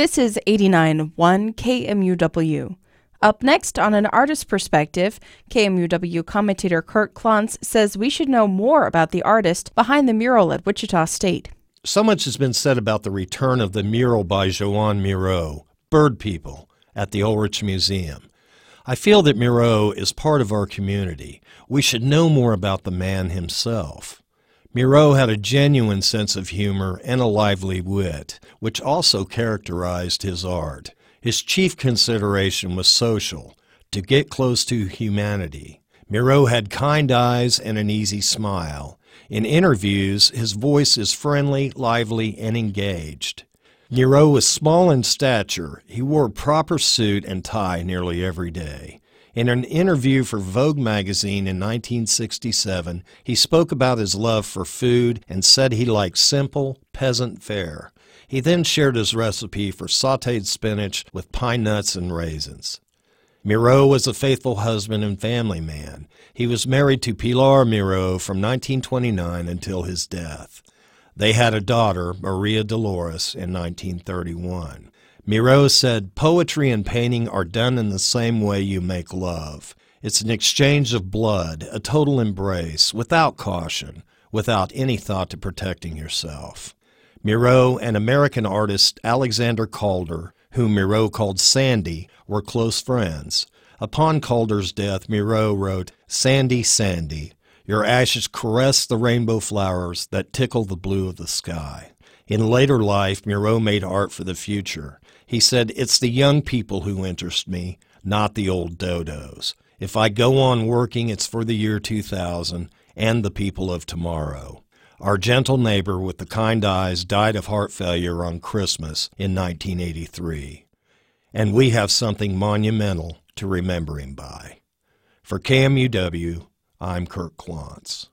This is 89.1 KMUW. Up next, on an artist perspective, KMUW commentator Kurt Klontz says we should know more about the artist behind the mural at Wichita State. So much has been said about the return of the mural by Joan Miro, Bird People, at the Ulrich Museum. I feel that Miro is part of our community. We should know more about the man himself. Miro had a genuine sense of humor and a lively wit, which also characterized his art. His chief consideration was social, to get close to humanity. Miro had kind eyes and an easy smile. In interviews, his voice is friendly, lively, and engaged. Miro was small in stature. He wore a proper suit and tie nearly every day. In an interview for Vogue magazine in 1967, he spoke about his love for food and said he liked simple, peasant fare. He then shared his recipe for sauteed spinach with pine nuts and raisins. Miro was a faithful husband and family man. He was married to Pilar Miro from 1929 until his death. They had a daughter, Maria Dolores, in 1931. Miro said, Poetry and painting are done in the same way you make love. It's an exchange of blood, a total embrace, without caution, without any thought to protecting yourself. Miro and American artist Alexander Calder, whom Miro called Sandy, were close friends. Upon Calder's death, Miro wrote, Sandy, Sandy, your ashes caress the rainbow flowers that tickle the blue of the sky. In later life, Miro made art for the future. He said, It's the young people who interest me, not the old dodos. If I go on working, it's for the year 2000 and the people of tomorrow. Our gentle neighbor with the kind eyes died of heart failure on Christmas in 1983. And we have something monumental to remember him by. For KMUW, I'm Kurt Klontz.